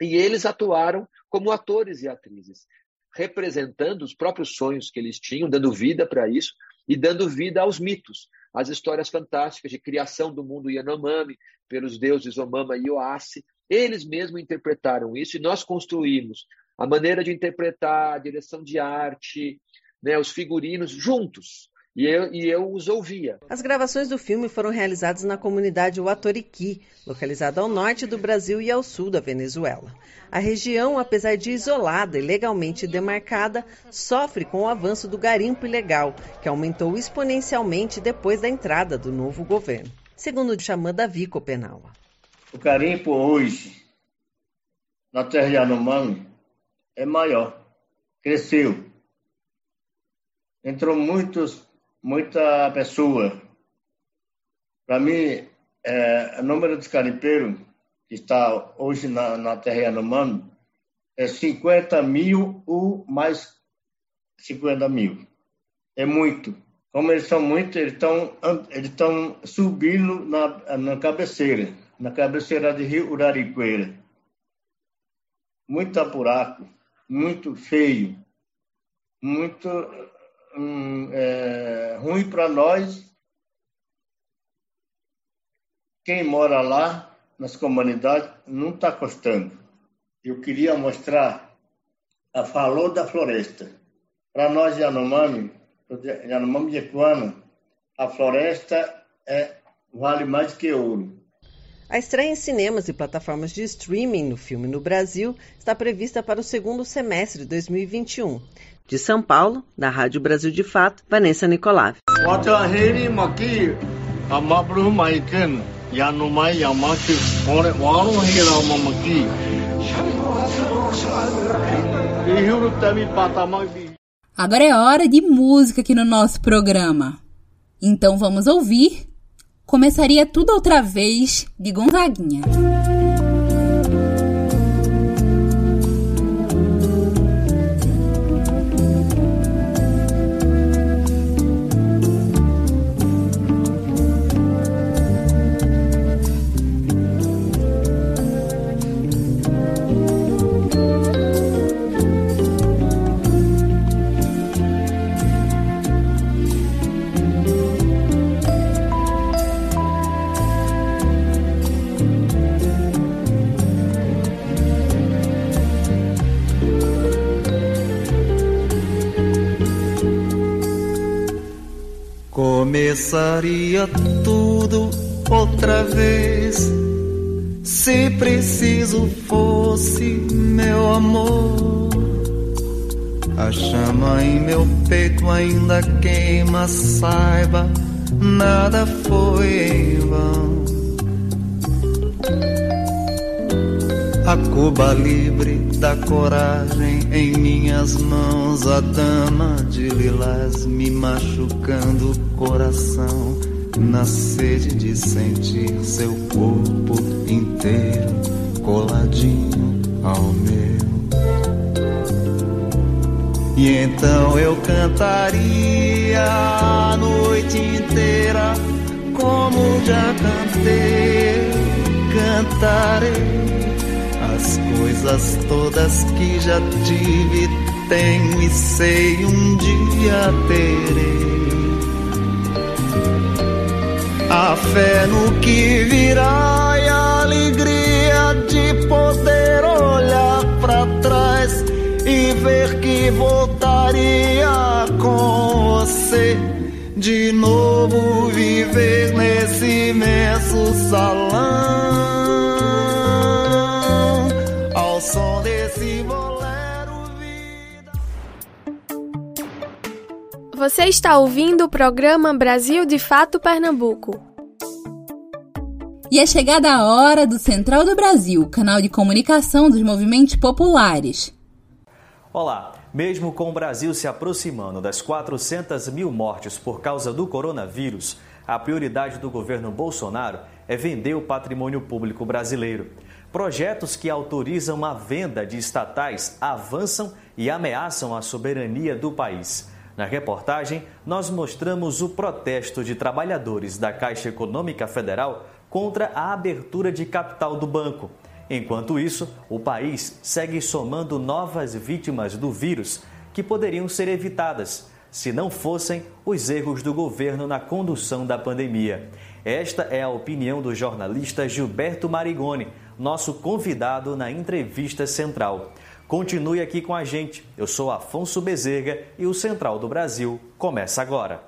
e eles atuaram como atores e atrizes, representando os próprios sonhos que eles tinham, dando vida para isso e dando vida aos mitos, as histórias fantásticas de criação do mundo Yanomami pelos deuses Omama e Oace. Eles mesmos interpretaram isso e nós construímos a maneira de interpretar, a direção de arte, né, os figurinos juntos. E eu, e eu os ouvia. As gravações do filme foram realizadas na comunidade Uatoriqui, localizada ao norte do Brasil e ao sul da Venezuela. A região, apesar de isolada e legalmente demarcada, sofre com o avanço do garimpo ilegal, que aumentou exponencialmente depois da entrada do novo governo. Segundo o xamã Davi Copenaua. O garimpo hoje, na terra de Yanomami, é maior, cresceu. Entrou muitos muita pessoa. Para mim, é, o número de carimpeiros que está hoje na, na terra Yanomami é 50 mil ou mais 50 mil. É muito. Como eles são muitos, eles estão eles subindo na, na cabeceira, na cabeceira de Rio Urariqueira. Muito buraco, muito feio, muito é, ruim para nós, quem mora lá, nas comunidades, não está gostando. Eu queria mostrar a falou da floresta. Para nós, Yanomami, Yanomami de Equana, a floresta é, vale mais que ouro. A estreia em cinemas e plataformas de streaming no filme no Brasil está prevista para o segundo semestre de 2021. De São Paulo, da Rádio Brasil de Fato, Vanessa Nicolave. Agora é hora de música aqui no nosso programa. Então vamos ouvir. Começaria tudo outra vez de Gonzaguinha. Começaria tudo outra vez se preciso fosse meu amor. A chama em meu peito ainda queima, saiba, nada foi em vão. A Cuba livre da coragem em minhas mãos, a dama de lilás me machucando coração, na sede de sentir seu corpo inteiro coladinho ao meu. E então eu cantaria a noite inteira, como já cantei, cantarei as coisas todas que já tive, tenho e sei um dia terei. A fé no que virá e a alegria de poder olhar para trás e ver que voltaria com você de novo viver nesse imenso salão. Você está ouvindo o programa Brasil de Fato Pernambuco. E é chegada a hora do Central do Brasil, canal de comunicação dos movimentos populares. Olá, mesmo com o Brasil se aproximando das 400 mil mortes por causa do coronavírus, a prioridade do governo Bolsonaro é vender o patrimônio público brasileiro. Projetos que autorizam a venda de estatais avançam e ameaçam a soberania do país. Na reportagem, nós mostramos o protesto de trabalhadores da Caixa Econômica Federal contra a abertura de capital do banco. Enquanto isso, o país segue somando novas vítimas do vírus que poderiam ser evitadas. se não fossem os erros do governo na condução da pandemia. Esta é a opinião do jornalista Gilberto Marigoni, nosso convidado na entrevista central. Continue aqui com a gente. Eu sou Afonso Bezerra e o Central do Brasil começa agora.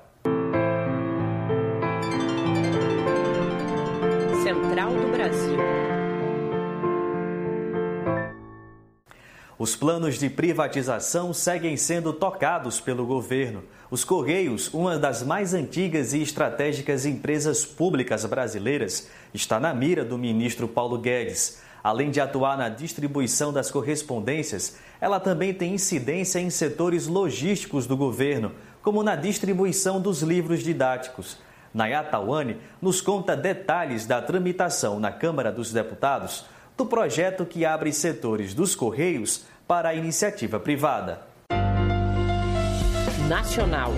Os planos de privatização seguem sendo tocados pelo governo. Os Correios, uma das mais antigas e estratégicas empresas públicas brasileiras, está na mira do ministro Paulo Guedes. Além de atuar na distribuição das correspondências, ela também tem incidência em setores logísticos do governo, como na distribuição dos livros didáticos. Nayata Wani nos conta detalhes da tramitação na Câmara dos Deputados do projeto que abre setores dos Correios para a iniciativa privada. Nacional.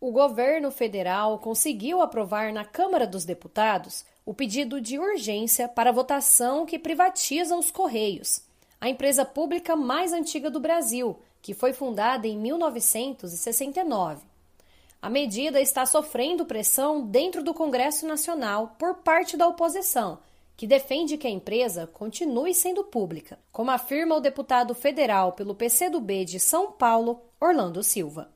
O governo federal conseguiu aprovar na Câmara dos Deputados o pedido de urgência para votação que privatiza os Correios, a empresa pública mais antiga do Brasil, que foi fundada em 1969. A medida está sofrendo pressão dentro do Congresso Nacional por parte da oposição, que defende que a empresa continue sendo pública, como afirma o deputado federal pelo PCdoB de São Paulo, Orlando Silva.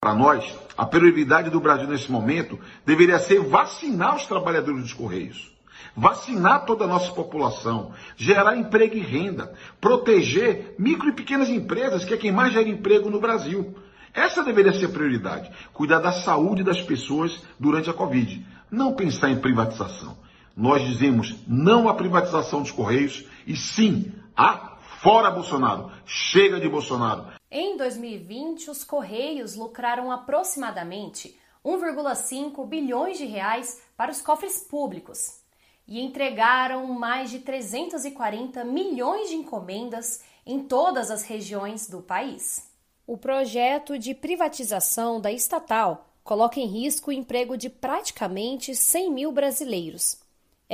Para nós, a prioridade do Brasil nesse momento deveria ser vacinar os trabalhadores dos Correios. Vacinar toda a nossa população, gerar emprego e renda, proteger micro e pequenas empresas, que é quem mais gera emprego no Brasil. Essa deveria ser a prioridade. Cuidar da saúde das pessoas durante a Covid. Não pensar em privatização. Nós dizemos não à privatização dos Correios e sim a fora Bolsonaro. Chega de Bolsonaro. Em 2020, os Correios lucraram aproximadamente 1,5 bilhões de reais para os cofres públicos e entregaram mais de 340 milhões de encomendas em todas as regiões do país. O projeto de privatização da estatal coloca em risco o emprego de praticamente 100 mil brasileiros.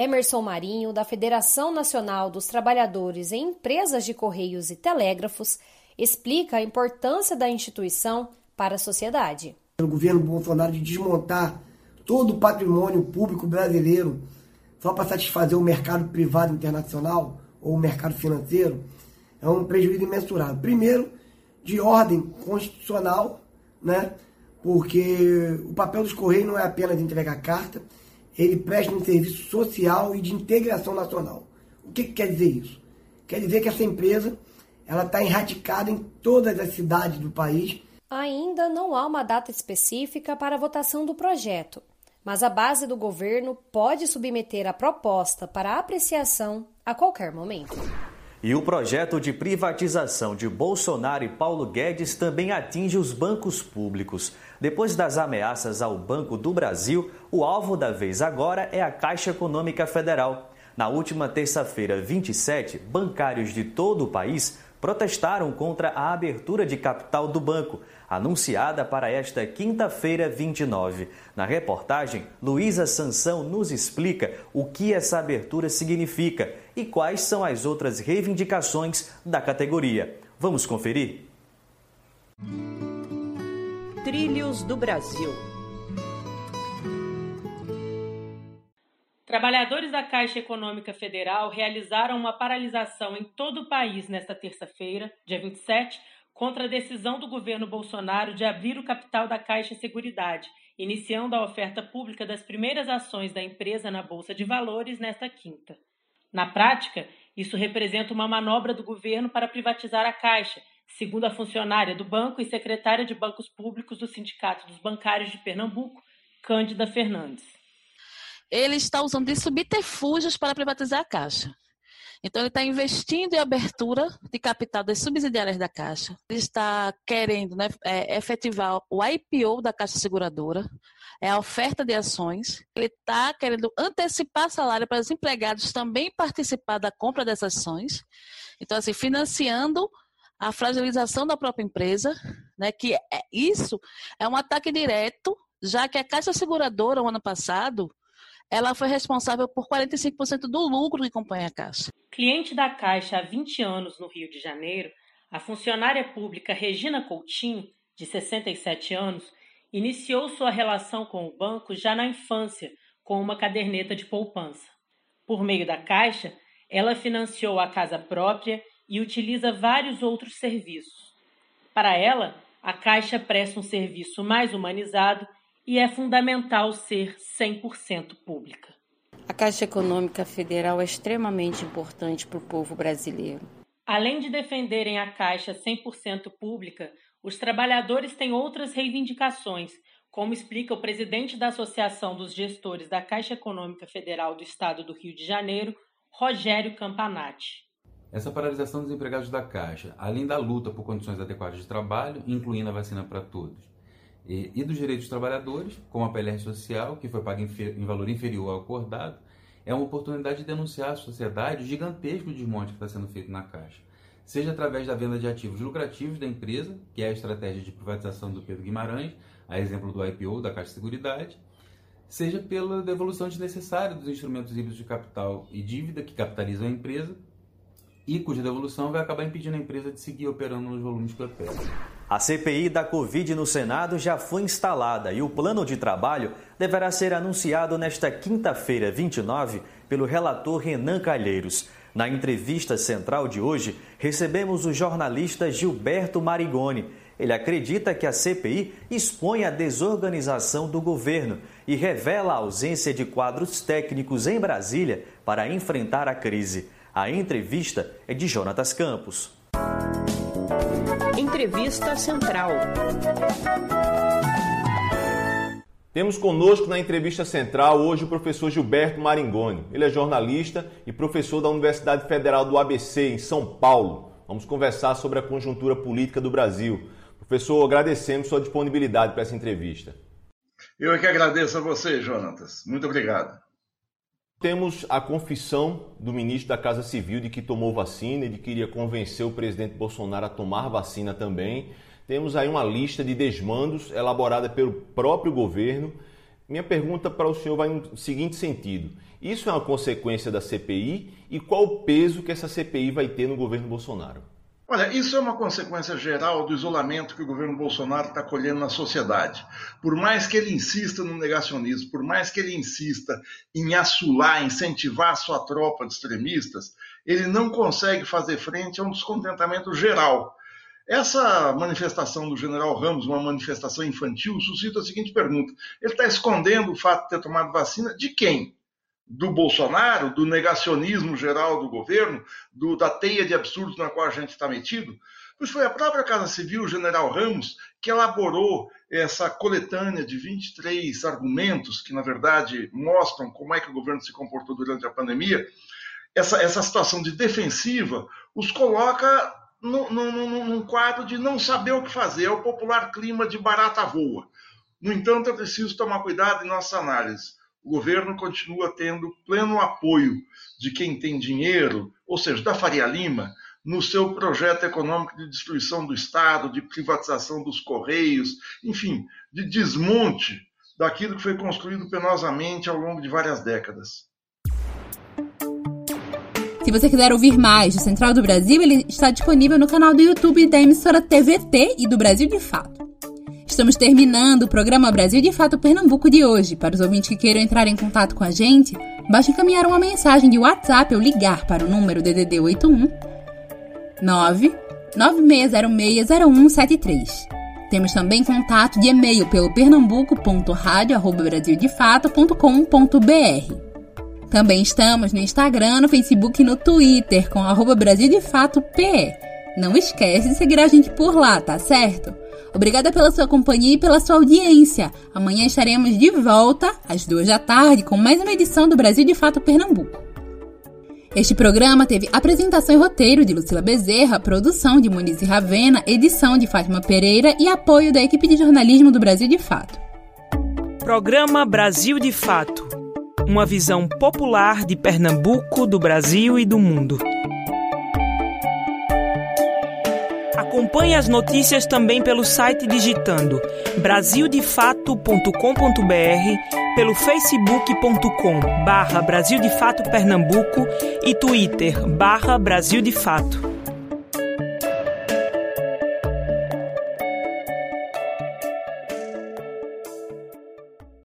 Emerson Marinho, da Federação Nacional dos Trabalhadores em Empresas de Correios e Telégrafos, explica a importância da instituição para a sociedade. O governo Bolsonaro de desmontar todo o patrimônio público brasileiro só para satisfazer o mercado privado internacional ou o mercado financeiro é um prejuízo imensurável. Primeiro, de ordem constitucional, né? porque o papel dos Correios não é apenas entregar carta, ele presta um serviço social e de integração nacional. O que, que quer dizer isso? Quer dizer que essa empresa ela está erradicada em todas as cidades do país. Ainda não há uma data específica para a votação do projeto, mas a base do governo pode submeter a proposta para apreciação a qualquer momento. E o projeto de privatização de Bolsonaro e Paulo Guedes também atinge os bancos públicos. Depois das ameaças ao Banco do Brasil, o alvo da vez agora é a Caixa Econômica Federal. Na última terça-feira, 27, bancários de todo o país protestaram contra a abertura de capital do banco, anunciada para esta quinta-feira, 29. Na reportagem, Luísa Sansão nos explica o que essa abertura significa e quais são as outras reivindicações da categoria. Vamos conferir? Trilhos do Brasil. Trabalhadores da Caixa Econômica Federal realizaram uma paralisação em todo o país nesta terça-feira, dia 27, contra a decisão do governo Bolsonaro de abrir o capital da Caixa Seguridade, iniciando a oferta pública das primeiras ações da empresa na Bolsa de Valores nesta quinta. Na prática, isso representa uma manobra do governo para privatizar a Caixa, segundo a funcionária do banco e secretária de bancos públicos do Sindicato dos Bancários de Pernambuco, Cândida Fernandes ele está usando de subterfúgios para privatizar a Caixa. Então, ele está investindo em abertura de capital das subsidiárias da Caixa. Ele está querendo né, é, efetivar o IPO da Caixa Seguradora, é a oferta de ações. Ele está querendo antecipar salário para os empregados também participar da compra dessas ações. Então, assim, financiando a fragilização da própria empresa, né, que é, isso é um ataque direto, já que a Caixa Seguradora, o ano passado, ela foi responsável por 45% do lucro que compõe a Caixa. Cliente da Caixa há 20 anos no Rio de Janeiro, A funcionária pública Regina Coutinho, de 67 anos, iniciou sua relação com o banco já na infância, com uma caderneta de poupança. Por meio da Caixa, ela financiou a casa própria e utiliza vários outros serviços. Para ela, a Caixa presta um serviço mais humanizado e é fundamental ser 100% pública. A Caixa Econômica Federal é extremamente importante para o povo brasileiro. Além de defenderem a Caixa 100% pública, os trabalhadores têm outras reivindicações, como explica o presidente da Associação dos Gestores da Caixa Econômica Federal do Estado do Rio de Janeiro, Rogério Campanati. Essa paralisação dos empregados da Caixa, além da luta por condições adequadas de trabalho, incluindo a vacina para todos, e, e, dos direitos dos trabalhadores, como a PLR social, que foi paga em, em, valor inferior ao acordado, é uma oportunidade de denunciar à sociedade o gigantesco desmonte que está sendo feito na Caixa. Seja através da venda de ativos lucrativos da empresa, que é a estratégia de privatização do Pedro Guimarães, a exemplo do IPO da Caixa de Seguridade, seja pela devolução desnecessária dos instrumentos híbridos de capital e dívida que capitalizam a empresa e cuja devolução vai acabar impedindo a empresa de seguir operando nos volumes que opera. A CPI da Covid no Senado já foi instalada e o plano de trabalho deverá ser anunciado nesta quinta-feira, 29, pelo relator Renan Calheiros. Na entrevista central de hoje, recebemos o jornalista Gilberto Marigoni. Ele acredita que a CPI expõe a desorganização do governo e revela a ausência de quadros técnicos em Brasília para enfrentar a crise. A entrevista é de Jonatas Campos. Entrevista Central. Temos conosco na entrevista central hoje o professor Gilberto Maringoni. Ele é jornalista e professor da Universidade Federal do ABC, em São Paulo. Vamos conversar sobre a conjuntura política do Brasil. Professor, agradecemos sua disponibilidade para essa entrevista. Eu é que agradeço a você, Jonatas. Muito obrigado. Temos a confissão do ministro da Casa Civil de que tomou vacina e de que iria convencer o presidente Bolsonaro a tomar vacina também. Temos aí uma lista de desmandos elaborada pelo próprio governo. Minha pergunta para o senhor vai no seguinte sentido: isso é uma consequência da CPI e qual o peso que essa CPI vai ter no governo Bolsonaro? Olha, isso é uma consequência geral do isolamento que o governo Bolsonaro está colhendo na sociedade. Por mais que ele insista no negacionismo, por mais que ele insista em assular, incentivar a sua tropa de extremistas, ele não consegue fazer frente a um descontentamento geral. Essa manifestação do general Ramos, uma manifestação infantil, suscita a seguinte pergunta: ele está escondendo o fato de ter tomado vacina de quem? Do Bolsonaro, do negacionismo geral do governo, do, da teia de absurdos na qual a gente está metido, pois foi a própria Casa Civil, o general Ramos, que elaborou essa coletânea de 23 argumentos que, na verdade, mostram como é que o governo se comportou durante a pandemia. Essa, essa situação de defensiva os coloca no, no, no, num quadro de não saber o que fazer, é o popular clima de barata voa. No entanto, é preciso tomar cuidado em nossa análise o governo continua tendo pleno apoio de quem tem dinheiro, ou seja, da Faria Lima, no seu projeto econômico de destruição do Estado, de privatização dos Correios, enfim, de desmonte daquilo que foi construído penosamente ao longo de várias décadas. Se você quiser ouvir mais do Central do Brasil, ele está disponível no canal do YouTube da emissora TVT e do Brasil de Fato. Estamos terminando o programa Brasil de Fato Pernambuco de hoje. Para os ouvintes que queiram entrar em contato com a gente, basta encaminhar uma mensagem de WhatsApp ou ligar para o número DDD 81 9 96060173. Temos também contato de e-mail pelo pernambuco.radio.brasildefato.com.br. Também estamos no Instagram, no Facebook e no Twitter com arroba Brasil de Fato PE. Não esquece de seguir a gente por lá, tá certo? Obrigada pela sua companhia e pela sua audiência. Amanhã estaremos de volta às duas da tarde com mais uma edição do Brasil de Fato Pernambuco. Este programa teve apresentação e roteiro de Lucila Bezerra, produção de Muniz e Ravena, edição de Fátima Pereira e apoio da equipe de jornalismo do Brasil de Fato. Programa Brasil de Fato. Uma visão popular de Pernambuco, do Brasil e do mundo. Acompanhe as notícias também pelo site digitando brasildefato.com.br, pelo facebook.com barra Brasil e twitter barra Brasil de Fato.